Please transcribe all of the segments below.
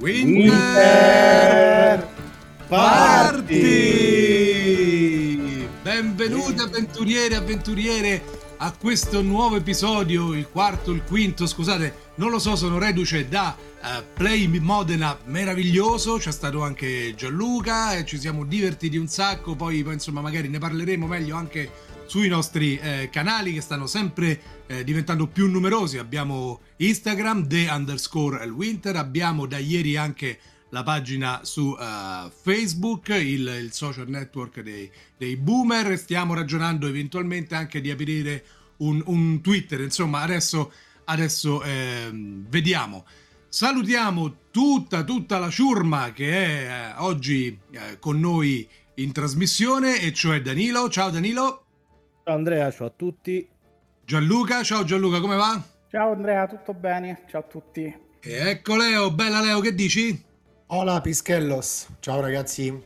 Winter Party! Benvenuti avventuriere e avventuriere a questo nuovo episodio, il quarto, il quinto, scusate, non lo so, sono reduce da uh, Play Modena meraviglioso, c'è stato anche Gianluca e ci siamo divertiti un sacco, poi insomma magari ne parleremo meglio anche sui nostri eh, canali che stanno sempre eh, diventando più numerosi. Abbiamo Instagram, The underscore El Winter, abbiamo da ieri anche la pagina su uh, Facebook, il, il, social network dei, dei, boomer. Stiamo ragionando eventualmente anche di aprire un, un Twitter. Insomma, adesso, adesso eh, vediamo. Salutiamo tutta, tutta la ciurma che è eh, oggi eh, con noi in trasmissione, e cioè Danilo. Ciao Danilo. Ciao Andrea, ciao a tutti. Gianluca, ciao Gianluca, come va? Ciao Andrea, tutto bene? Ciao a tutti. E ecco Leo, bella Leo, che dici? Hola Pischellos, ciao ragazzi.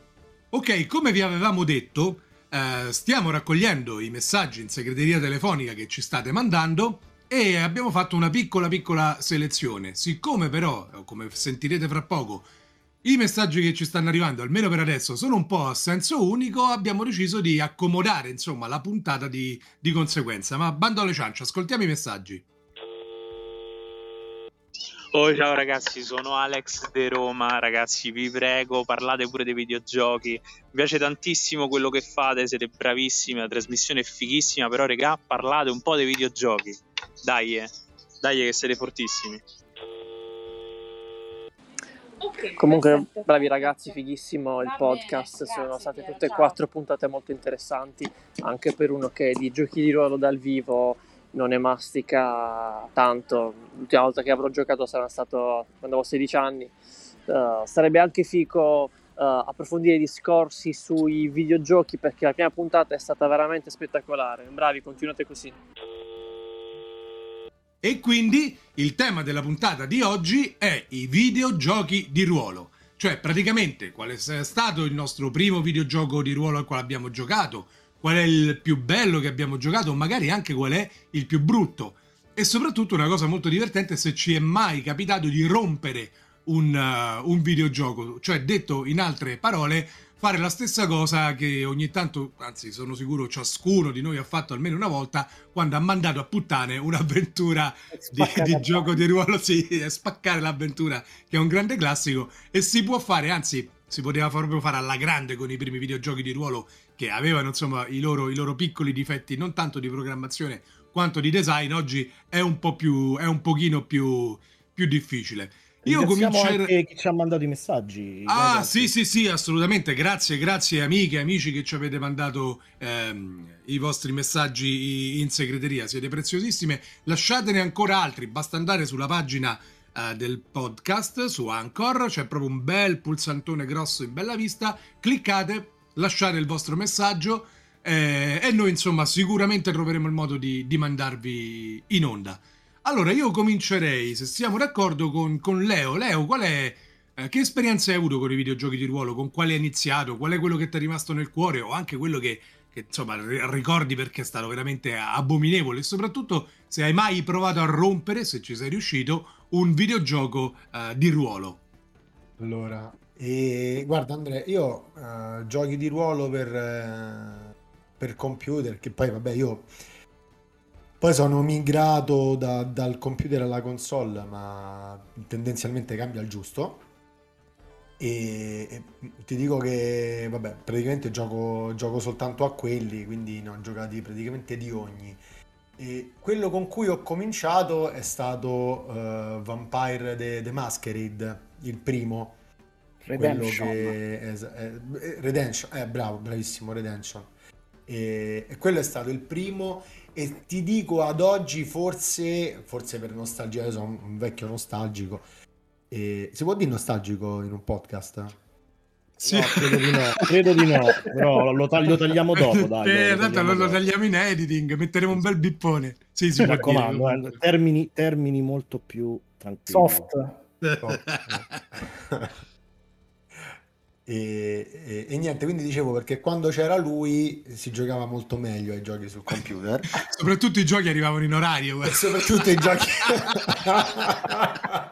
Ok, come vi avevamo detto, eh, stiamo raccogliendo i messaggi in segreteria telefonica che ci state mandando e abbiamo fatto una piccola piccola selezione. Siccome però, come sentirete fra poco, i messaggi che ci stanno arrivando, almeno per adesso, sono un po' a senso unico, abbiamo deciso di accomodare, insomma, la puntata di, di conseguenza. Ma bando alle ciance, ascoltiamo i messaggi. Oh, ciao ragazzi, sono Alex de Roma. Ragazzi, vi prego, parlate pure dei videogiochi. Mi piace tantissimo quello che fate, siete bravissimi, la trasmissione è fighissima, però regà, parlate un po' dei videogiochi. Dai, eh. dai che siete fortissimi. Comunque, perfetto. bravi ragazzi, fighissimo il podcast. Sono state tutte e quattro puntate molto interessanti, anche per uno che di giochi di ruolo dal vivo non ne mastica tanto. L'ultima volta che avrò giocato sarà stato quando avevo 16 anni. Uh, sarebbe anche fico uh, approfondire i discorsi sui videogiochi perché la prima puntata è stata veramente spettacolare. Bravi, continuate così. E quindi il tema della puntata di oggi è i videogiochi di ruolo. Cioè, praticamente, qual è stato il nostro primo videogioco di ruolo al quale abbiamo giocato, qual è il più bello che abbiamo giocato, magari anche qual è il più brutto. E soprattutto una cosa molto divertente è se ci è mai capitato di rompere un, uh, un videogioco. Cioè, detto in altre parole, fare la stessa cosa che ogni tanto, anzi sono sicuro ciascuno di noi ha fatto almeno una volta, quando ha mandato a puttane un'avventura di, di gioco di ruolo, sì, spaccare l'avventura, che è un grande classico, e si può fare, anzi si poteva proprio fare alla grande con i primi videogiochi di ruolo che avevano insomma i loro, i loro piccoli difetti, non tanto di programmazione quanto di design, oggi è un po' più, è un pochino più, più difficile. Io comincerei anche chi ci ha mandato i messaggi. Ah, ragazzi. sì, sì, sì, assolutamente. Grazie, grazie amiche e amici che ci avete mandato ehm, i vostri messaggi in segreteria. Siete preziosissime. Lasciatene ancora altri. Basta andare sulla pagina eh, del podcast su Anchor. C'è proprio un bel pulsantone grosso in bella vista. Cliccate, lasciate il vostro messaggio. Eh, e noi, insomma, sicuramente troveremo il modo di, di mandarvi in onda. Allora, io comincerei, se siamo d'accordo, con, con Leo. Leo, qual è... Eh, che esperienza hai avuto con i videogiochi di ruolo? Con quale hai iniziato? Qual è quello che ti è rimasto nel cuore? O anche quello che, che insomma ricordi perché è stato veramente abominevole? E soprattutto se hai mai provato a rompere, se ci sei riuscito, un videogioco uh, di ruolo. Allora, e, guarda Andrea, io uh, giochi di ruolo per, uh, per computer, che poi vabbè io poi sono migrato da- dal computer alla console, ma tendenzialmente cambia il giusto. E, e ti dico che, vabbè, praticamente gioco, gioco soltanto a quelli, quindi ne ho giocati praticamente di ogni. E quello con cui ho cominciato è stato uh, Vampire the, the Masquerade, il primo. Redemption. Che è, è, Redemption, eh, bravo, bravissimo, Redemption. E, e quello è stato il primo e ti dico ad oggi forse, forse per nostalgia, io sono un vecchio nostalgico, e, si può dire nostalgico in un podcast? Sì. No, credo di no, credo di no, però lo, tag- lo tagliamo dopo. Dai, eh, in realtà lo, lo, tagliamo in editing, metteremo un bel bippone. Sì, sì, Mi raccomando, eh, termini, termini molto più tranquilli. Soft. Soft. E, e, e, niente, quindi dicevo perché quando c'era lui si giocava molto meglio ai giochi sul computer. soprattutto i giochi arrivavano in orario. soprattutto i giochi.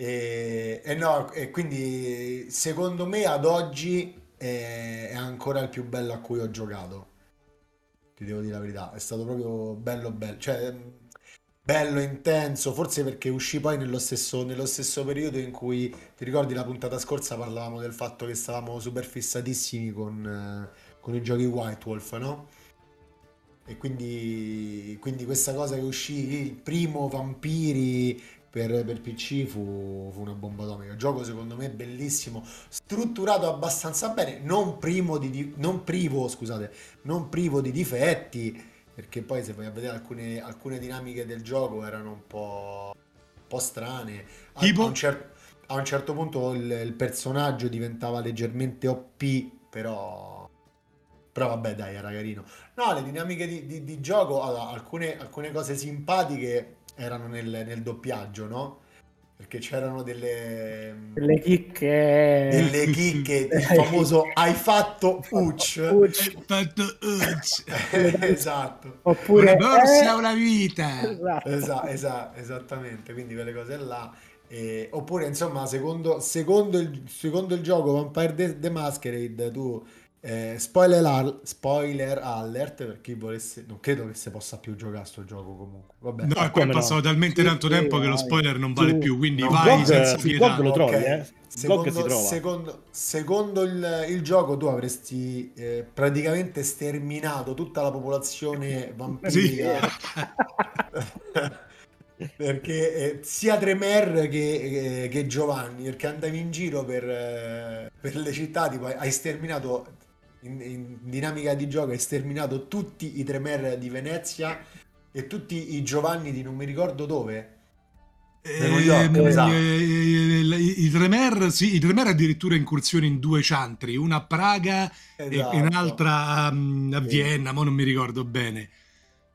E, e no, e quindi secondo me ad oggi è, è ancora il più bello a cui ho giocato. Ti devo dire la verità, è stato proprio bello bello, cioè bello, intenso, forse perché uscì poi nello stesso, nello stesso periodo in cui, ti ricordi la puntata scorsa parlavamo del fatto che stavamo super fissatissimi con, eh, con i giochi White Wolf, no? E quindi, quindi questa cosa che uscì, il primo Vampiri per, per PC fu, fu una bomba atomica. Gioco secondo me bellissimo, strutturato abbastanza bene, non, di- non privo, scusate, non privo di difetti, perché poi se vai a vedere alcune, alcune dinamiche del gioco erano un po', un po' strane. A, Tipo? a un cer- a un certo punto il, il personaggio diventava leggermente OP, però... Però vabbè dai, era carino. No, le dinamiche di, di- di gioco, allora, alcune, alcune cose simpatiche erano nel, nel doppiaggio, no? Perché c'erano delle, Le chicche... delle chicche, il famoso hai fatto Uch. Uch. Fatto ucc. esatto. Oppure... Una borsa eh, una vita. esatto. Esa- esa- esattamente, quindi quelle cose là. E- oppure, insomma, secondo, secondo il, secondo il gioco Vampire the, the Masquerade, tu eh, spoiler, al- spoiler alert per chi volesse, non credo che si possa più giocare a sto gioco comunque. Vabbè, No, Ah, qua è come no? passato talmente Sì, tanto sì, tempo che lo vai. spoiler non vale Su- più, quindi no, vai blog- senza pietà. blog lo trovi, Ok. eh? Secondo, secondo- secondo il, il gioco tu avresti eh, praticamente sterminato tutta la popolazione Sì. vampirica perché eh, sia Tremer che, eh, che Giovanni perché andavi in giro per, eh, per le città tipo hai sterminato in, in dinamica di gioco hai sterminato tutti i Tremer di Venezia e tutti i Giovanni di non mi ricordo dove New York, Ehm, esatto. eh, I i Tremer, sì, i Tremer addirittura incursioni in due centri, una a Praga e- Esatto. e un'altra mm, a. Vienna, ma non mi ricordo bene.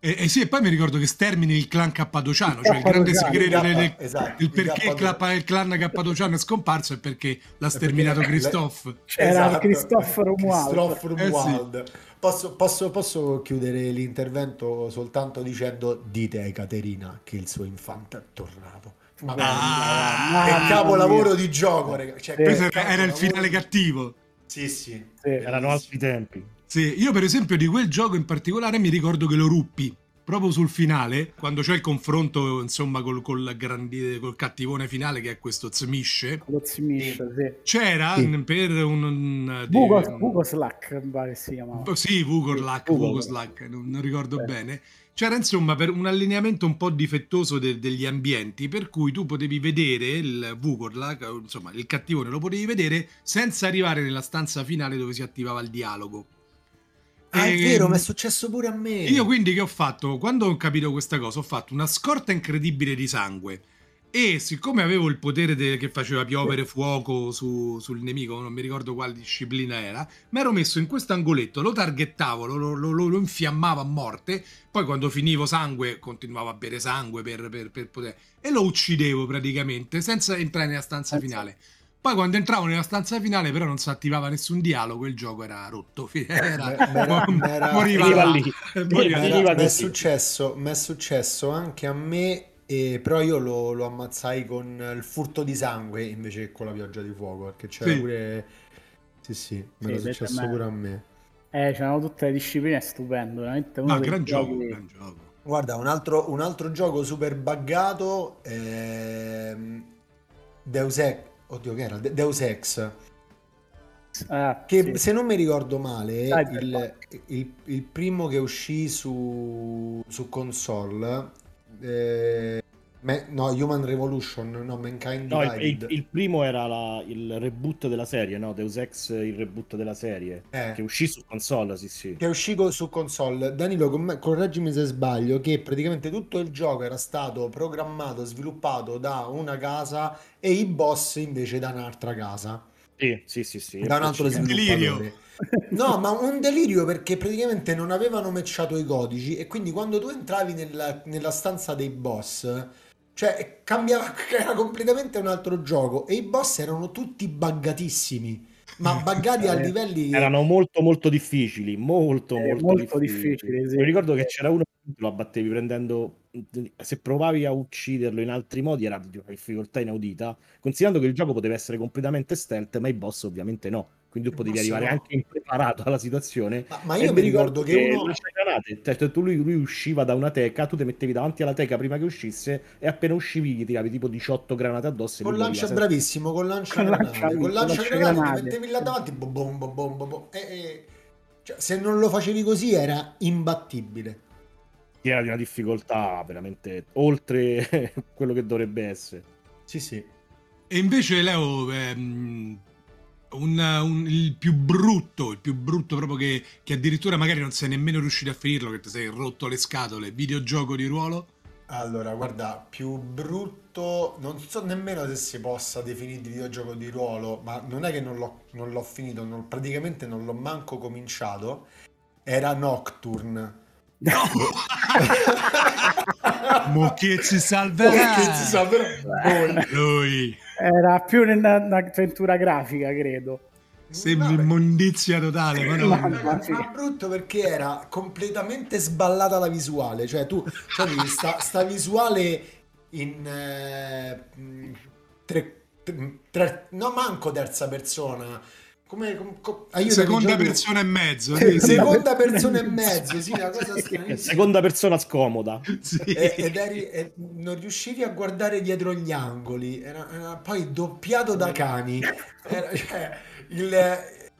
E, e sì, e poi mi ricordo che stermini il clan Cappadociano, Il cioè il grande segreto il del- esatto, il perché il, il clan Cappadociano è scomparso è perché l'ha sterminato perché- Christophe. C'era Esatto. Cristoforo Romualdo. Cristoforo Eh sì. Posso, posso- posso chiudere l'intervento soltanto dicendo dite a Caterina che il suo infante è tornato. Vabbè, Ah, è mamma capolavoro mia. di gioco. Cioè, Sì. Che era il capolavoro finale cattivo. Sì, sì. Sì. Erano altri tempi. Sì, io per esempio di quel gioco in particolare mi ricordo che lo ruppi proprio sul finale, quando c'è il confronto insomma col, col, grandi- col cattivone finale che è questo Zmisce. Lo Zimish, sì. C'era Sì. per un... un- di- Bugo, Bugo Slack, mi pare si chiamava. Sì, Vugorlak, Vugor- Vugoslak, non, non ricordo Eh. bene. C'era insomma per un allineamento un po' difettoso de- degli ambienti, per cui tu potevi vedere il Vugorlak, insomma il cattivone lo potevi vedere senza arrivare nella stanza finale dove si attivava il dialogo. Ah, è E- vero, ma è successo pure a me. io quindi che ho fatto? Quando ho capito questa cosa, ho fatto una scorta incredibile di sangue. E siccome avevo il potere de- che faceva piovere fuoco su- sul nemico, non mi ricordo quale disciplina era, mi ero messo in questo angoletto, lo targettavo, lo, lo- lo- lo infiammavo a morte, poi quando finivo sangue continuavo a bere sangue per, per- per poter... e lo uccidevo praticamente senza entrare nella stanza finale. Poi quando entravo nella stanza finale però non si attivava nessun dialogo, il gioco era rotto, era, Beh, m'era- m'era- moriva lì. Moriva lì. Mi è successo, successo anche a me, e- però io lo, lo ammazzai con il furto di sangue invece che con la pioggia di fuoco, perché c'era Sì. pure... Sì, sì, mi era Sì, successo per me- pure a me. Eh, c'erano tutte le discipline stupendo, veramente uno No, gran gioco, gran gioco. Guarda, un altro, un altro gioco super buggato, ehm, Deus Ex, oddio che era? De- Deus Ex, Ah, che sì. se non mi ricordo male, Cyberpunk. il, il- il primo che uscì su, su console, eh, me- no, Human Revolution, no, Mankind No, il, il- il primo era la- il reboot della serie, no? Deus Ex, il reboot della serie. Eh. Che uscì su console, sì, sì. che uscito su console. Danilo, correggimi se sbaglio, che praticamente tutto il gioco era stato programmato, sviluppato da una casa e i boss invece da un'altra casa, Sì, sì, sì, sì. da un altro Delirio. No, ma un delirio perché praticamente non avevano matchato i codici e quindi quando tu entravi nella, nella stanza dei boss, cioè cambiava, era completamente un altro gioco e i boss erano tutti buggatissimi, ma buggati a Eh, livelli... Erano molto molto difficili, molto Eh, molto, molto difficili, sì. Mi ricordo che c'era uno che lo abbattevi prendendo se provavi a ucciderlo in altri modi era di una difficoltà inaudita, considerando che il gioco poteva essere completamente stealth, ma i boss ovviamente no. Quindi tu potevi arrivare anche impreparato alla situazione. Ma, ma io mi ricordo, che, che uno... granate, cioè, tu lui, lui, usciva da una teca, tu ti mettevi davanti alla teca prima che uscisse e appena uscivi gli tiravi tipo 18 granate addosso. Con lancia via, bravissimo, con lancia con granate. Lancia, con lancia, lancia granate, granate, ti mettevi là davanti, bom, bom, bom, bom, bom, e, e... Cioè, se non lo facevi così era imbattibile. Era di una difficoltà veramente oltre quello che dovrebbe essere. Sì, sì. E invece Leo... Ehm un, un, il più brutto, il più brutto proprio che, che, addirittura magari non sei nemmeno riuscito a finirlo, che ti sei rotto le scatole, videogioco di ruolo? Allora, guarda, più brutto, non so nemmeno se si possa definire videogioco di ruolo, ma non è che non l'ho, non l'ho finito, non, praticamente non l'ho manco cominciato, era Nocturne. No! Mo che ci salverà? Che ci salverà? Lui. Era più un'avventura grafica, credo. Sembra immondizia totale, ma no. Ma, ma, ma brutto perché era completamente sballata la visuale. Cioè, tu cioè, sta, sta visuale in eh, tre, tre, no, manco terza persona come, come, come seconda persona e mezzo sì. seconda persona e mezzo. sì, una cosa seconda persona scomoda. Sì. e, ed eri, e non riuscivi a guardare dietro gli angoli era, era poi doppiato da cani. Era, cioè, il,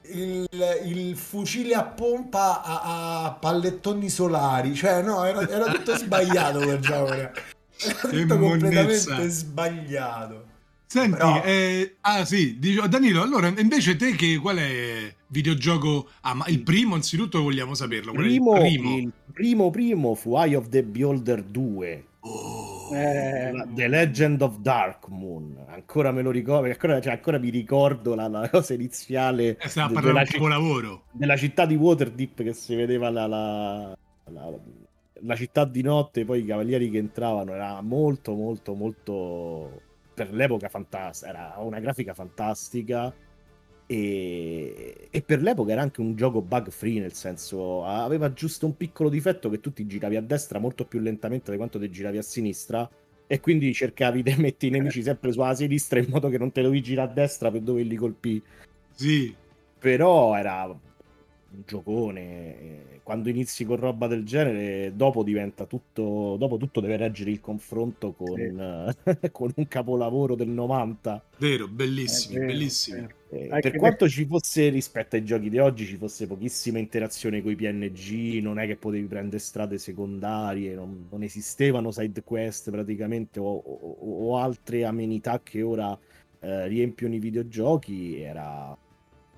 il, il, fucile a pompa a, a, pallettoni solari cioè no era, era tutto sbagliato quel gioco era tutto completamente sbagliato Senti, Però... eh, ah sì, Danilo, allora invece te che qual è videogioco? Ah, ma il primo anzitutto vogliamo saperlo. Primo, il primo? Il primo primo fu Eye of the Beholder 2. Oh. Eh, the Legend of Dark Moon, ancora me lo ricordo, ancora, cioè, ancora mi ricordo la, la cosa iniziale eh, de, della, citt- della città di Waterdeep che si vedeva la, la, la, la città di notte, poi i cavalieri che entravano, era molto molto molto per l'epoca fantastica, era una grafica fantastica e, e, per l'epoca era anche un gioco bug free, nel senso aveva giusto un piccolo difetto che tu ti giravi a destra molto più lentamente di quanto ti giravi a sinistra e quindi cercavi di mettere i nemici sempre sulla sinistra in modo che non te dovevi girare a destra per dove li colpì. Sì. Però era giocone. Quando inizi con roba del genere, dopo diventa tutto. Dopo tutto deve reggere il confronto con, sì. con un capolavoro del 90. Vero, bellissimo, vero, bellissimo. Eh, per quanto ci fosse rispetto ai giochi di oggi, ci fosse pochissima interazione con i PNG, non è che potevi prendere strade secondarie, non, non esistevano side quest praticamente o, o, o altre amenità che ora eh, riempiono i videogiochi. Era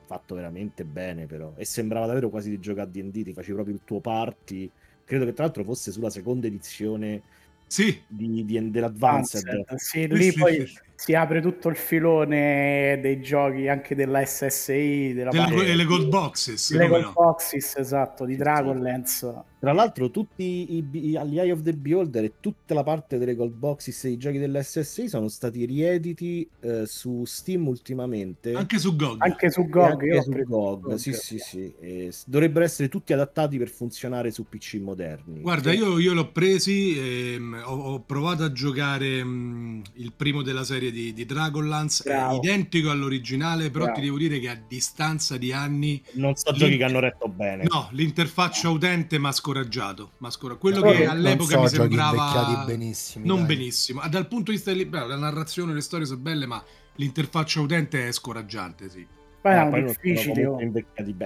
fatto veramente bene però. E sembrava davvero quasi di giocare a D&D ti facevi proprio il tuo party. Credo che tra l'altro fosse sulla seconda edizione sì. di, di, dell'Advanced. Sì, lì sì, poi sì, si apre tutto il filone dei giochi anche della SSI della delle, parte, le gold boxes le gold no? boxes esatto di Dragonlance tra l'altro tutti i, gli Eye of the Beholder e tutta la parte delle gold boxes e i giochi dell'SSI sono stati riediti eh, su Steam ultimamente. Anche su GOG. Anche su GOG, anche su GOG. sì sì sì. E dovrebbero essere tutti adattati per funzionare su PC moderni. Guarda sì. io, io l'ho presi e, ho, ho, provato a giocare mh, il primo della serie serie di, di Dragonlance Bravo. è identico all'originale, però Bravo. ti devo dire che a distanza di anni... Non so giochi che hanno retto bene. No, l'interfaccia utente mi ha scoraggiato. M'ha Quello però che all'epoca so, mi sembrava... benissimo. Non dai. benissimo. Dal punto di vista della narrazione, le storie sono belle, ma l'interfaccia utente è scoraggiante, sì. Poi eh, erano difficili. Oh.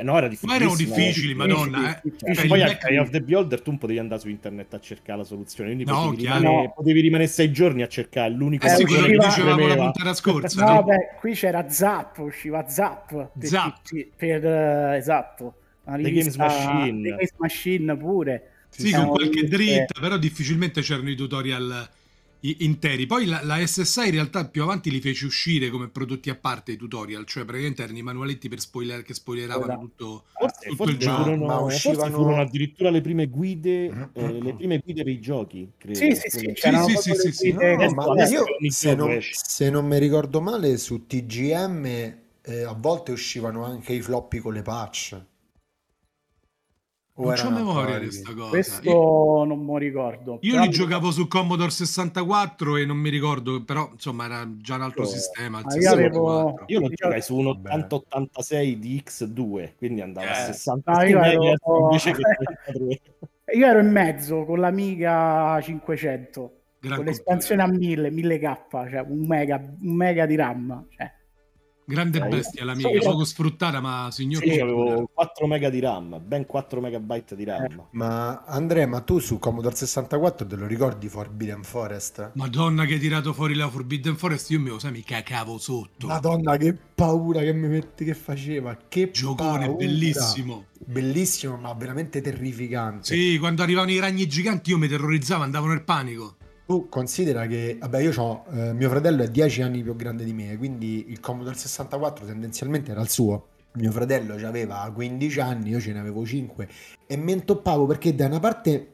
No, era difficili. Ma erano difficili, madonna. Eh. Cioè, poi a Cry of the Beholder tu potevi andare su internet a cercare la soluzione. Quindi no, potevi, rimanere, no. potevi, rimanere, sei giorni a cercare l'unico eh, sì, quello che dicevamo la puntata scorsa. No, no, beh, qui c'era Zap, usciva Zap. Per, Zap. Per, uh, esatto. The Games Machine. The Games Machine pure. Sì, con qualche dritta, però difficilmente c'erano i tutorial interi. Poi la, la, SSI in realtà più avanti li fece uscire come prodotti a parte i tutorial, cioè praticamente erano i manualetti per spoiler che spoileravano tutto, forse, tutto forse il gioco. Furono, ma uscivano... furono addirittura le prime guide, mm-hmm. eh, le prime guide per i giochi, credo. Sì, sì, sì, sì, sì, sì, sì. No, ma io, se, non, se non mi ricordo male, su TGM eh, a volte uscivano anche i floppy con le patch. O Non c'ho memoria di questa cosa. Questo Io, non mi ricordo. io Però- li giocavo su Commodore 64 e non mi ricordo, però insomma era già un altro Io- sistema. Ah, io avevo- 64. Io lo Io- giocai su un Vabbè. 8086 di X2, quindi andava a Eh. 60 No, io ero- MHz invece che 33. Io ero in mezzo con l'Amiga 500, Gran con l'espansione a 1000, 1000K, cioè un mega, un mega di RAM. Cioè. Grande Eh, bestia l'amiga, io- poco sfruttata, ma signor Sì, avevo 4 mega di RAM, ben 4 megabyte di RAM. Ma Andrea, ma tu su Commodore 64 te lo ricordi Forbidden Forest? Madonna che hai tirato fuori la Forbidden Forest, io me lo sai, mi cacavo sotto. Madonna, che paura che mi metti che faceva. Che Giocone paura. bellissimo. Bellissimo, ma veramente terrificante. Sì, quando arrivavano i ragni giganti io mi terrorizzavo, andavo nel panico. Tu considera che, vabbè, io ho mio fratello è 10 anni più grande di me, quindi il Commodore 64 tendenzialmente era il suo. Mio fratello aveva 15 anni, io ce ne avevo 5 e mi intoppavo perché da una parte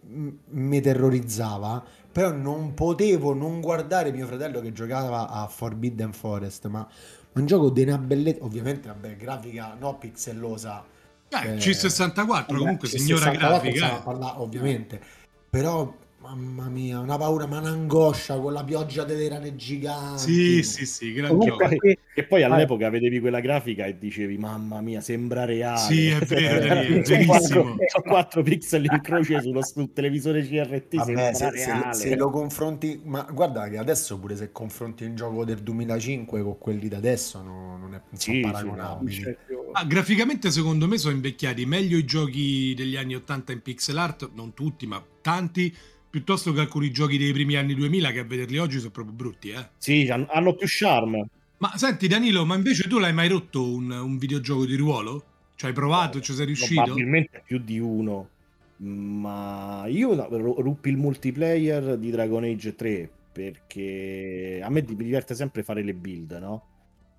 mi terrorizzava, però non potevo non guardare mio fratello che giocava a Forbidden Forest, ma un gioco di una bellezza, ovviamente, vabbè, grafica no pixellosa, Eh, Eh, C64 comunque, Sì, signora 64 grafica. eh. parlando, ovviamente. Però, mamma mia, una paura, ma un'angoscia con la pioggia delle rane giganti. Sì, sì, sì, gran Comunque, gioco. qui- E poi Ah. all'epoca vedevi quella grafica e dicevi, mamma mia, sembra reale. Sì, è vero, Cioè, sono verissimo. quattro- sono 4 pixel in croce sullo, sul televisore CRT, Vabbè, sembra se, se- reale. se lo confronti, ma guarda che adesso pure se confronti un gioco del 2005 con quelli da adesso no- non, è Sì, sono sì. Ah, graficamente secondo me sono invecchiati meglio i giochi degli anni 80 in pixel art, non tutti, ma tanti, piuttosto che alcuni giochi dei primi anni 2000 che a vederli oggi sono proprio brutti, eh. Sì, han- hanno più charme. Ma senti Danilo, ma invece tu l'hai mai rotto un, un videogioco di ruolo? Ci hai provato, ci sei riuscito? Probabilmente più di uno. Ma io ruppi il multiplayer di Dragon Age 3 perché a me mi diverte sempre fare le build, no?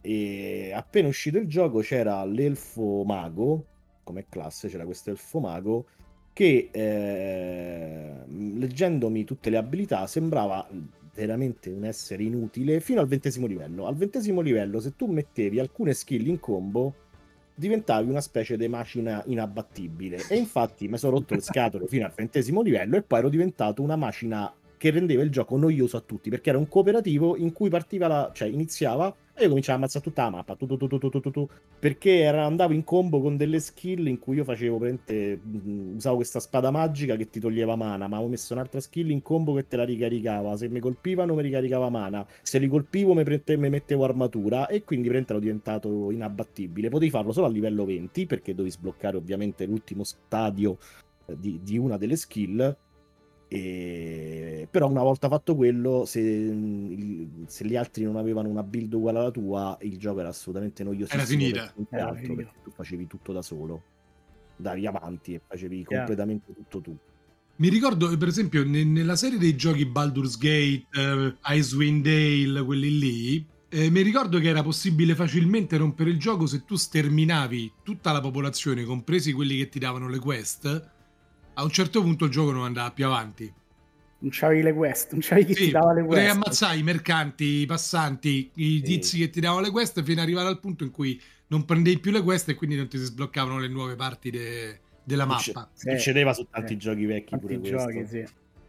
E appena uscito il gioco c'era l'elfo mago, come classe c'era questo elfo mago che eh, leggendomi tutte le abilità sembrava veramente un essere inutile fino al ventesimo livello. Al ventesimo livello se tu mettevi alcune skill in combo diventavi una specie di macina inabbattibile e infatti mi sono rotto le scatole fino al ventesimo livello e poi ero diventato una macina che rendeva il gioco noioso a tutti perché era un cooperativo in cui partiva la cioè iniziava e io cominciavo a ammazzare tutta la mappa, tu, tu, tu, perché era, andavo in combo con delle skill in cui io facevo, prente, mm, usavo questa spada magica che ti toglieva mana, ma avevo messo un'altra skill in combo che te la ricaricava, se mi colpivano mi ricaricava mana, se li colpivo mi, prente, mi mettevo armatura e quindi prente, ero diventato inabbattibile. Potevi farlo solo a livello 20 perché dovevi sbloccare ovviamente l'ultimo stadio eh, di, di una delle skill e... però una volta fatto quello se, se gli altri non avevano una build uguale alla tua il gioco era assolutamente noiosissimo Era finita. per chiunque Era altro, finita. perché tu facevi tutto da solo davi avanti e facevi Chiaro. completamente tutto tu Mi ricordo, per esempio, ne- nella serie dei giochi Baldur's Gate, eh, Icewind Dale, quelli lì, eh, mi ricordo che era possibile facilmente rompere il gioco se tu sterminavi tutta la popolazione, compresi quelli che ti davano le quest. A un certo punto il gioco non andava più avanti. Non c'avevi le quest, non c'avevi chi Sì, ti dava le potevi quest. ammazzare i mercanti, i passanti, i Sì. tizi che ti davano le quest fino ad arrivare al punto in cui non prendevi più le quest e quindi non ti si sbloccavano le nuove parti de- della mappa. Sì. succedeva su tanti Sì. giochi vecchi Tanti pure giochi, questo sì.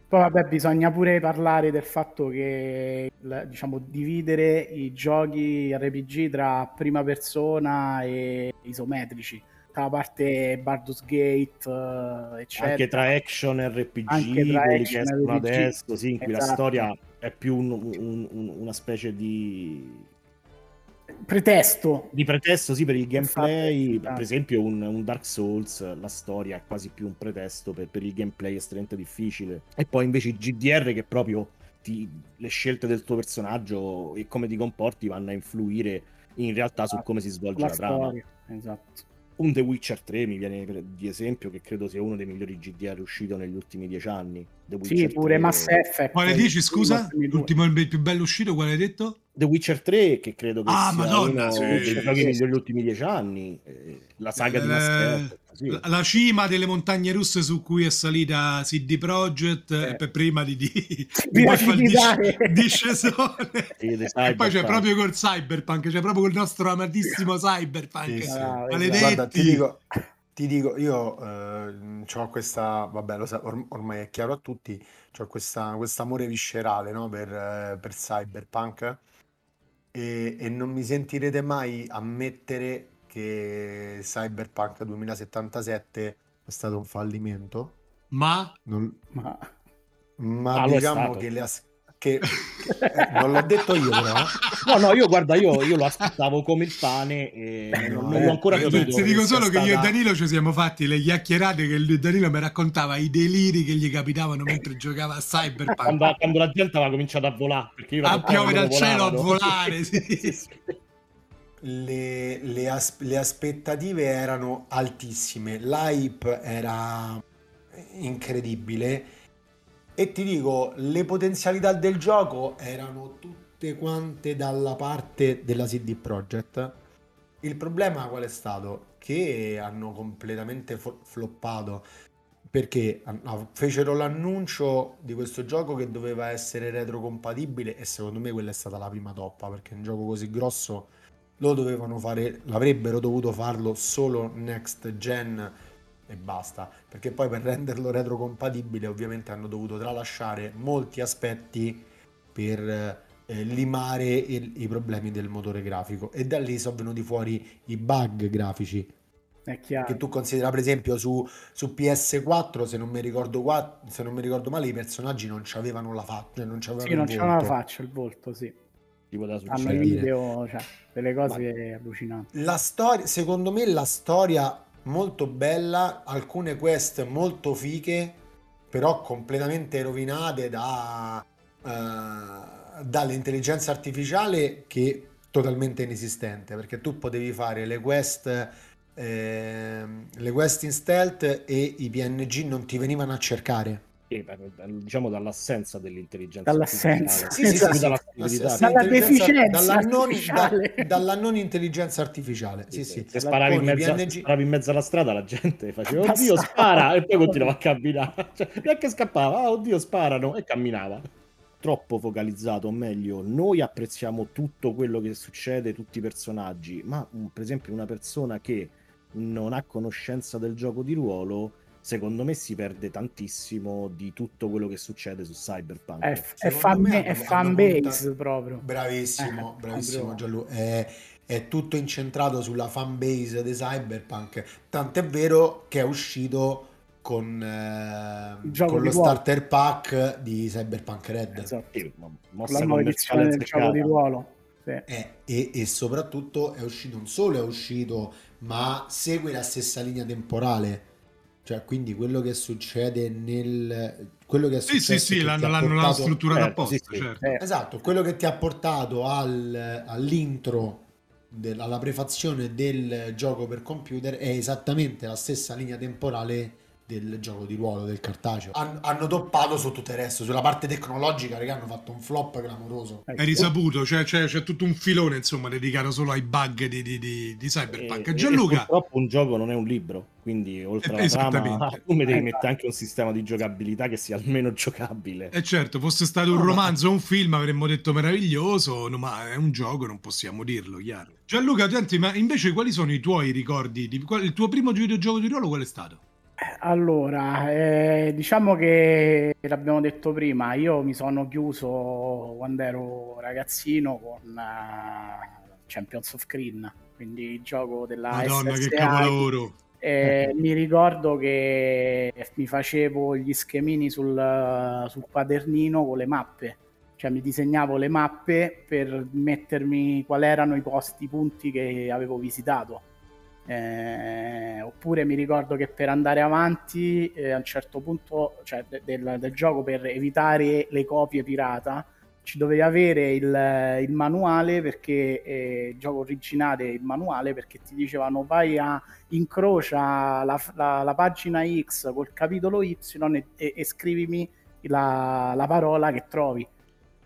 Poi vabbè, bisogna pure parlare del fatto che diciamo dividere i giochi RPG tra prima persona e isometrici, tra la parte Baldur's Gate, eh, eccetera. anche tra action e RPG, Anche tra quelli action che e escono RPG. adesso, sì, in cui la Esatto. storia è più un- un- un- una specie di, Pretesto. di pretesto sì, per il gameplay. Esatto. Per esempio, un, un Dark Souls, la storia è quasi più un pretesto per, per il gameplay estremamente difficile. E poi invece i GDR che proprio ti- le scelte del tuo personaggio e come ti comporti vanno a influire in realtà su come si svolge La la trama. storia. Esatto. Un The Witcher 3 mi viene di esempio, che credo sia uno dei migliori GDR uscito negli ultimi dieci anni. The Sì, Witcher pure 3 Mass Effect. Quale dici, scusa? L'ultimo il più bello uscito, quale hai detto? The Witcher 3, che credo che Ah, sia Madonna, uno sì, dei sì, giochi sì. degli ultimi dieci anni. eh, La saga di Mass Eh, sì. La, cima delle montagne russe su cui è salita CD Projekt Eh. eh, per prima di, di, di Prima di disc- discesone. E poi c'è proprio col Cyberpunk, c'è proprio col nostro amatissimo Cyberpunk. Sì, sì. Ah, Maledetti. Guarda, ti dico, ti dico, io eh, ho questa, vabbè, lo sa, or- ormai è chiaro a tutti, ho questa, amore viscerale, no, per, eh, per Cyberpunk e, e non mi sentirete mai ammettere che Cyberpunk 2077 è stato un fallimento. Ma? Non... Ma, ma ah, diciamo che le, as- che, che eh, non l'ho detto io però no no io guarda io, io lo aspettavo come il pane e eh, non, non l'ho ancora io capito ti dico solo che io e Danilo ci siamo fatti le chiacchierate che Danilo mi raccontava i deliri che gli capitavano mentre giocava a Cyberpunk. Quando, quando la gente aveva cominciato a volare a piovere dal cielo a volare sì. le, le, as- le aspettative erano altissime l'hype era incredibile e ti dico, le potenzialità del gioco erano tutte quante dalla parte della CD Projekt. Il problema qual è stato? Che hanno completamente floppato perché fecero l'annuncio di questo gioco che doveva essere retrocompatibile e secondo me quella è stata la prima toppa perché un gioco così grosso lo dovevano fare, l'avrebbero dovuto farlo solo next gen e basta, perché poi per renderlo retrocompatibile ovviamente hanno dovuto tralasciare molti aspetti per eh, limare il, i problemi del motore grafico e da lì sono venuti fuori i bug grafici. È chiaro. Che tu considera per esempio su, su PS4, se non, mi ricordo qua, se non mi ricordo male, i personaggi non avevano la faccia, non c'avevano sì, non c'avevano la faccia, il volto, sì. Tipo da Hanno i video, cioè, delle cose Ma allucinanti. La storia, secondo me la storia molto bella, alcune quest molto fiche, però completamente rovinate da, uh, dall'intelligenza artificiale che è totalmente inesistente, perché tu potevi fare le quest, eh, le quest in stealth e i PNG non ti venivano a cercare diciamo dall'assenza dell'intelligenza dall'assenza. sì, sì, dalla, dalla deficienza dalla non, da, dalla non, intelligenza artificiale. Sì, sì. se sparavi in, mezzo, PNG... sparavi in, mezzo, alla strada la gente faceva oddio spara! E poi continuava a camminare. Cioè, neanche scappava ah, oddio sparano! E camminava. Troppo focalizzato o meglio noi apprezziamo tutto quello che succede tutti i personaggi ma per esempio una persona che non ha conoscenza del gioco di ruolo secondo me si perde tantissimo di tutto quello che succede su Cyberpunk. È, è, fan, me, è fan base proprio. Bravissimo, eh, bravissimo Gianluca. È, è, tutto incentrato sulla fan base di Cyberpunk. Tant'è vero che è uscito con, eh, con lo starter pack di Cyberpunk Red. Esatto. La nuova edizione del gioco di ruolo. Sì. Eh, e, e soprattutto è uscito, non solo è uscito, ma segue la stessa linea temporale cioè, quindi quello che succede nel... Quello che è sì, sì, sì, l'hanno, l'hanno, portato... strutturato certo, apposta, sì, certo. eh. Esatto, quello che ti ha portato al, all'intro, del, alla prefazione del gioco per computer è esattamente la stessa linea temporale del gioco di ruolo, del cartaceo. Han, hanno doppato su tutto il resto, sulla parte tecnologica, raga, hanno fatto un flop clamoroso. È risaputo, cioè, c'è, c'è tutto un filone, insomma, dedicato solo ai bug di, di, di, di Cyberpunk. E, Gianluca... E purtroppo un gioco non è un libro, quindi oltre alla trama, tu mi devi mettere anche un sistema di giocabilità che sia almeno giocabile. E eh certo, fosse stato un romanzo o un film avremmo detto meraviglioso, no, ma è un gioco, non possiamo dirlo, chiaro. Gianluca, senti, ma invece quali sono i tuoi ricordi? Di, qual, il tuo primo videogioco di ruolo qual è stato? Allora, eh, diciamo che l'abbiamo detto prima, io mi sono chiuso quando ero ragazzino con uh, Champions of Green, quindi il gioco della Madonna, SSI. che capolavoro! Eh, mi ricordo che mi facevo gli schemini sul, sul quadernino con le mappe, cioè mi disegnavo le mappe per mettermi quali erano i posti, i punti che avevo visitato eh, oppure mi ricordo che per andare avanti eh, a un certo punto cioè, de- del, del, gioco per evitare le copie pirata ci dovevi avere il, il manuale perché eh, il gioco originale il manuale perché ti dicevano vai a incrocia la, la, la pagina X col capitolo Y e, e, scrivimi la, la parola che trovi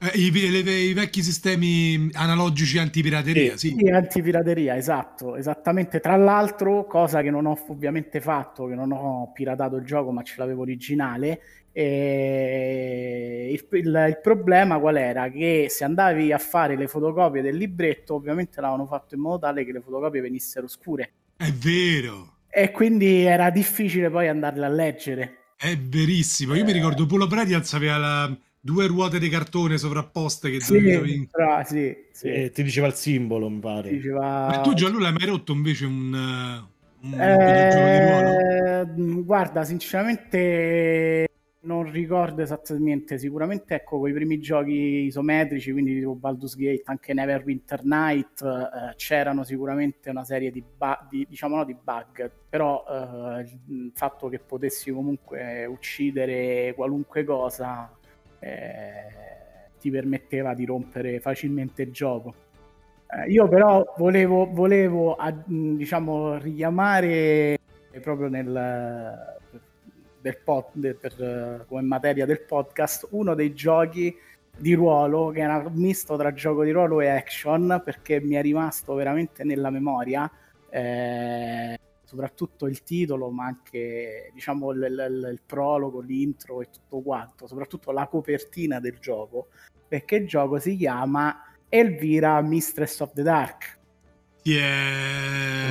eh, i, le, i, vecchi sistemi analogici antipirateria, sì. sì. antipirateria, esatto, esattamente. Tra l'altro, cosa che non ho ovviamente fatto, che non ho piratato il gioco, ma ce l'avevo originale. E il, il, il, problema qual era? Che se andavi a fare le fotocopie del libretto, ovviamente l'avevano fatto in modo tale che le fotocopie venissero scure. È vero. E quindi era difficile poi andarle a leggere. È verissimo. Io mi ricordo Polo Prediaz aveva la, due ruote di cartone sovrapposte che Sì, dovevi... però, sì, sì. E ti diceva il simbolo, mi pare. Diceva- Ma tu Gianluca hai mai rotto invece un, eh, un videogioco di ruolo? Eh, guarda, sinceramente non ricordo esattamente. Sicuramente, ecco, con i primi giochi isometrici, quindi tipo Baldur's Gate, anche Neverwinter Night, eh, c'erano sicuramente una serie di, bu- di- diciamo no, di bug, però eh, il fatto che potessi comunque uccidere qualunque cosa eh, ti permetteva di rompere facilmente il gioco. Eh, io però volevo, volevo a- diciamo, richiamare proprio nel, del pod, de- per, come materia del podcast uno dei giochi di ruolo che era misto tra gioco di ruolo e action perché mi è rimasto veramente nella memoria eh, soprattutto il titolo ma anche diciamo il, il- il prologo, l'intro e tutto quanto soprattutto la copertina del gioco perché il gioco si chiama Elvira Mistress of the Dark Chi è?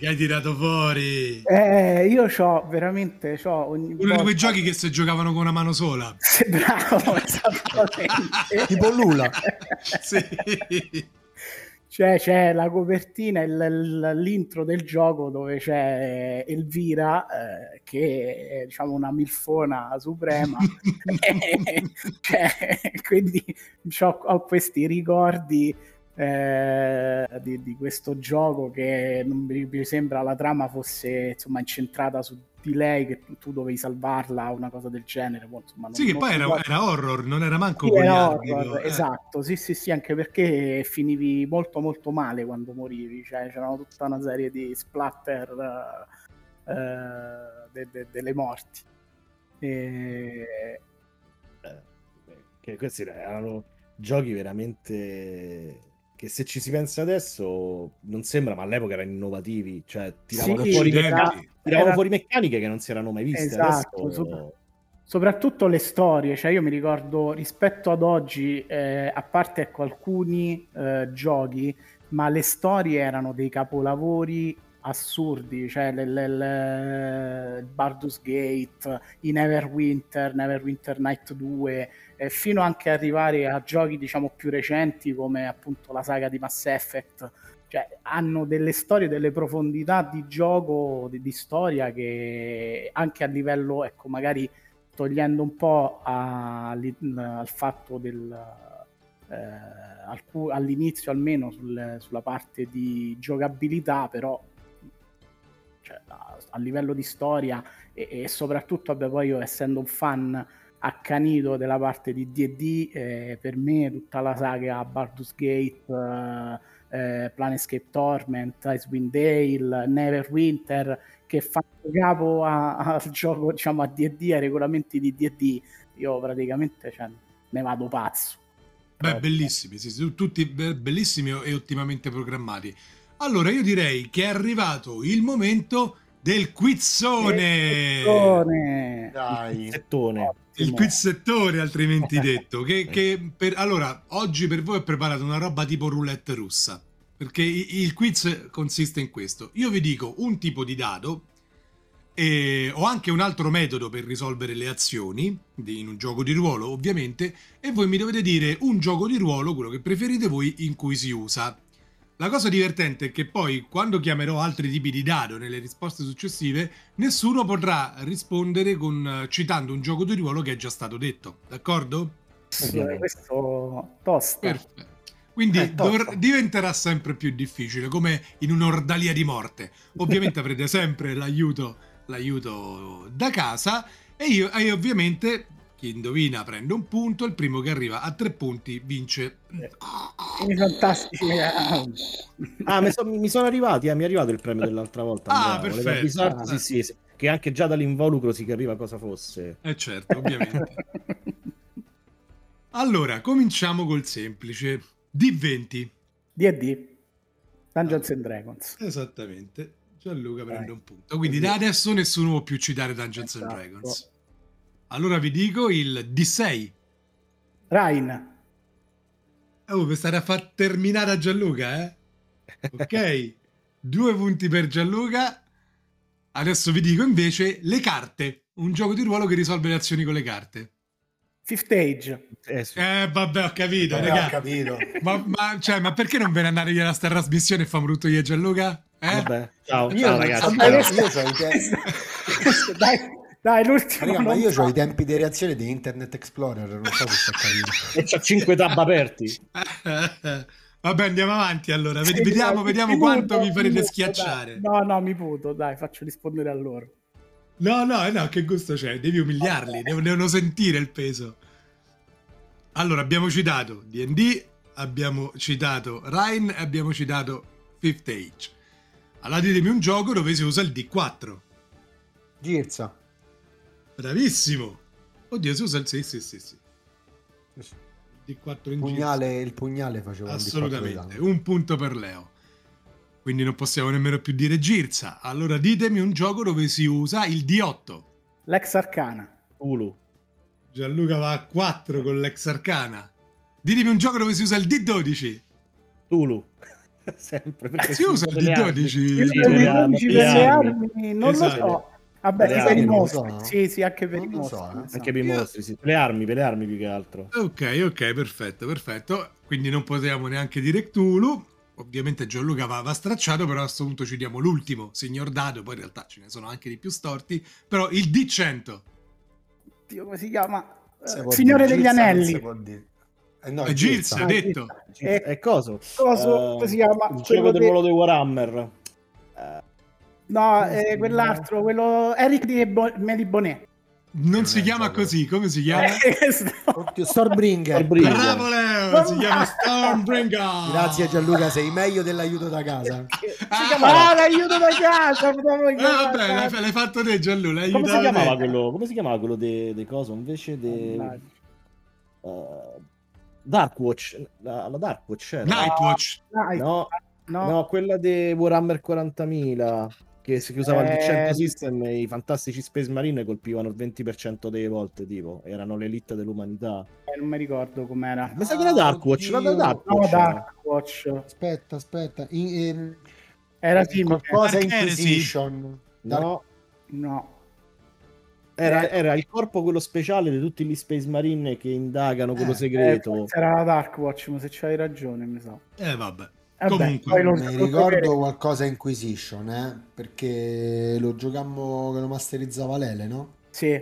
che hai tirato fuori? eh, io c'ho veramente c'ho ogni Uno di quei giochi che si giocavano con una mano sola. Bravo, esattamente. Tipo Lula. Sì. Cioè, c'è la copertina, il- l'intro del gioco dove c'è Elvira, eh, che è diciamo una milfona suprema. Cioè, quindi ho questi ricordi eh, di, di questo gioco che non mi, mi sembra la trama fosse insomma incentrata su di lei, che tu, tu dovevi salvarla, una cosa del genere. Poi, insomma, non- Sì, che non poi era, era horror, non era manco sì, era horror, eh. esatto, sì, sì, sì, anche perché finivi molto molto male quando morivi, cioè c'erano tutta una serie di splatter eh, eh, de- de- delle morti. E... Che questi erano giochi veramente che se ci si pensa adesso non sembra, ma all'epoca erano innovativi, cioè tiravano, Sì, fuori, mecca- tiravano era- fuori meccaniche che non si erano mai viste. Esatto, Adesso- sopra- soprattutto le storie, cioè io mi ricordo rispetto ad oggi, eh, a parte ecco, alcuni eh, giochi, ma le storie erano dei capolavori assurdi, cioè le- le- le- il Baldur's Gate, i Neverwinter, Neverwinter Night 2, eh, fino anche ad arrivare a giochi diciamo più recenti come appunto la saga di Mass Effect, cioè hanno delle storie, delle profondità di gioco, di, di storia che anche a livello, ecco, magari togliendo un po' a- al fatto del eh, all'inizio almeno sul- sulla parte di giocabilità, però cioè, a, a livello di storia e, e soprattutto vabbè, poi io essendo un fan accanito della parte di D&D eh, per me tutta la saga Baldur's Gate eh, eh, Planescape Torment Icewind Dale Neverwinter che fanno capo a- al gioco diciamo a D&D ai regolamenti di D&D io praticamente cioè, ne vado pazzo Beh, Proprio. bellissimi, sì, sì, tutti be- bellissimi e ottimamente programmati. Allora, io direi che è arrivato il momento del quizzone. Quizzone. Dai. Settone. Il quizzettone, altrimenti detto. Che, che per, allora, oggi per voi ho preparato una roba tipo roulette russa. Perché il quiz consiste in questo. Io vi dico un tipo di dado e ho anche un altro metodo per risolvere le azioni di- in un gioco di ruolo, ovviamente, e voi mi dovete dire un gioco di ruolo, quello che preferite voi, in cui si usa. La cosa divertente è che poi, quando chiamerò altri tipi di dado nelle risposte successive, nessuno potrà rispondere con, citando un gioco di ruolo che è già stato detto. D'accordo? Ovviamente. questo tosta Perfetto. Quindi Eh, dovr- diventerà sempre più difficile, come in un'ordalia di morte. Ovviamente avrete sempre l'aiuto, l'aiuto da casa e io e ovviamente chi indovina prende un punto, il primo che arriva a tre punti vince. i fantastici Ah, mi, so- mi sono arrivati, eh, mi è arrivato il premio dell'altra volta. Ah, Andrea, perfetto. avvisarti, Ah. sì, sì, sì, che anche già dall'involucro si capiva cosa fosse. Eh certo, ovviamente. Allora, cominciamo col semplice. D20. D&D Dungeons and Dragons Esattamente. Gianluca prende Vai. un punto. Quindi da adesso nessuno può più citare Dungeons and Esatto. Dragons. Allora vi dico il D6. Rain Oh, per stare a far terminare a Gianluca, eh? Ok. Due punti per Gianluca. adesso vi dico invece le carte, un gioco di ruolo che risolve le azioni con le carte. Fifth Age. Eh, sì. Eh, vabbè, ho capito, Vabbè, raga. ho capito. Ma, ma- cioè, ma perché non ve ne andare via la sta trasmissione e famo tutto io e Gianluca? Eh? Vabbè, ciao, Io ciao non ragazzi. so- Vabbè, io questo- c'ho i te- dai, dai, l'ultimo. Raga, ma io so. ho i tempi di reazione di Internet Explorer, non so se sta. E c'ha 5 tab aperti. Vabbè, andiamo avanti allora. Sì, vediamo dai, vediamo mi quanto vi farete mi muto, schiacciare. dai. No, no, mi puto, dai, faccio rispondere a loro. No, no, eh, no, che gusto c'è? Devi umiliarli, dev- devono sentire il peso. Allora, abbiamo citato D&D, abbiamo citato Rhine e abbiamo citato Fifth Age. Allora ditemi un gioco dove si usa il D4. Girza. Bravissimo! Oddio, si usa il... Sì, sì, sì, sì. D4 in Pugnale, il pugnale faceva un giro. D4 di Assolutamente, un punto per Leo. Quindi non possiamo nemmeno più dire Girza. Allora ditemi un gioco dove si usa il D8. L'ex Arcana. Ulu. Gianluca va a 4 con l'ex arcana. Ditemi un gioco dove si usa il D12. Tulu. Sempre. perché Si usa il delle armi. D12. Il sì, le armi, 12 le per le armi. armi, non Esatto. lo so. Vabbè, Le per i mostri. so. Sì, sì, anche per Non i mostri. so, eh. Anche per i mostri, sì. Le armi, per le armi più che altro. Ok, ok, perfetto, perfetto. Quindi non potevamo neanche dire Cthulhu. Ovviamente Gianluca va, va stracciato, però a questo punto ci diamo l'ultimo, signor Dado, poi in realtà ce ne sono anche di più storti, però il D100. Dio, come si chiama? Si Eh, può Signore degli non Anelli. si. Eh, no, È. Girza, Ah, detto. Eh, E coso? Coso, Eh, come si chiama? Il gioco del de- ruolo di Warhammer. Eh, No, eh, quell'altro, quello Eric di Bo- Melibonè. Non Non si chiama così, come si chiama? Eh, Stormbringer. Stormbringer. Bravo Leo, si chiama Stormbringer. Grazie Gianluca, sei meglio dell'aiuto da casa. Ah, Ah, l'aiuto da casa! Eh, vabbè, l'hai, l'hai fatto te Gianluca, l'hai come si chiamava te. quello? Come si chiamava quello de, de coso? Invece de uh, Darkwatch. La, la Darkwatch era. Nightwatch. Dai, No, no. no, quella di Warhammer 40.000 che si usava Eh, il 100 system e i fantastici Space Marine colpivano il 20% delle volte, tipo, erano l'elite dell'umanità. Eh, non mi ricordo com'era. Mi sa che era Darkwatch, la da oddio. No. Dark Watch. Aspetta, aspetta. In- ehm, Era simile. qualcosa Dark Heresy. Inquisition. Dark- No, No. era, era il corpo quello speciale di tutti gli Space Marine che indagano quello Eh, Eh, segreto. forse era la Dark Watch, ma se c'hai ragione, mi sa. Eh vabbè. Vabbè, Comunque, poi lo- Mi ricordo qualcosa Inquisition, eh? Perché lo giocammo che lo masterizzava Lele, no? Sì.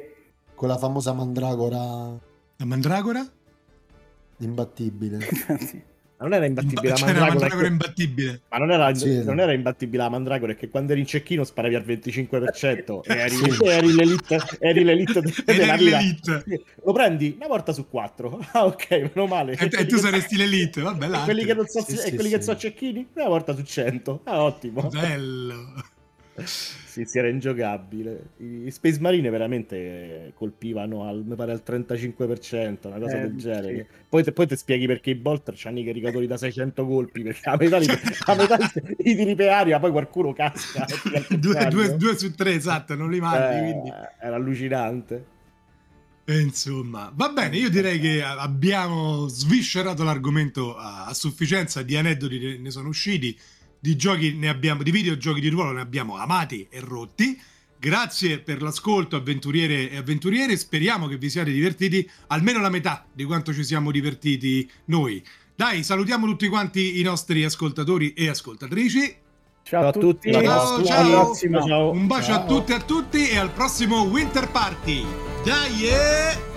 Con la famosa mandragora La mandragora? imbattibile. Sì. Ma non era imbattibile la la mandragora. mandragora che- imbattibile. Ma non era, Sì, non era imbattibile la mandragora, che quando eri in cecchino sparavi al 25% e eri, Sì. eri l'elite, eri l'elite de- della l'elite. Lo prendi una volta su quattro. Ah, ok, meno male. E, e tu saresti l'elite, vabbè, E quelli che non so, Sì, e quelli sì. che so cecchini una volta su 100 ah ottimo Bello. sì, sì era ingiocabile. I Space Marine veramente colpivano al, mi pare al 35% una cosa Eh, del genere. Sì. poi, te, poi ti spieghi perché i Bolter hanno i caricatori da 600 colpi perché a metà, di- a metà i tiri per aria poi qualcuno casca. Due, due- due su tre, esatto, non li mandi, Eh, quindi... era allucinante. E insomma, va bene, io direi che abbiamo sviscerato l'argomento a, a sufficienza, di aneddoti ne- ne sono usciti, di giochi ne abbiamo, di videogiochi di ruolo ne abbiamo amati e rotti. Grazie per l'ascolto avventuriere e avventuriere, speriamo che vi siate divertiti almeno la metà di quanto ci siamo divertiti noi. Dai, salutiamo tutti quanti i nostri ascoltatori e ascoltatrici. Ciao a tutti. Ciao, ciao. prossima. Ciao. Un bacio a Ciao. tutti e a tutti e al prossimo Winter Party. Dai! eh!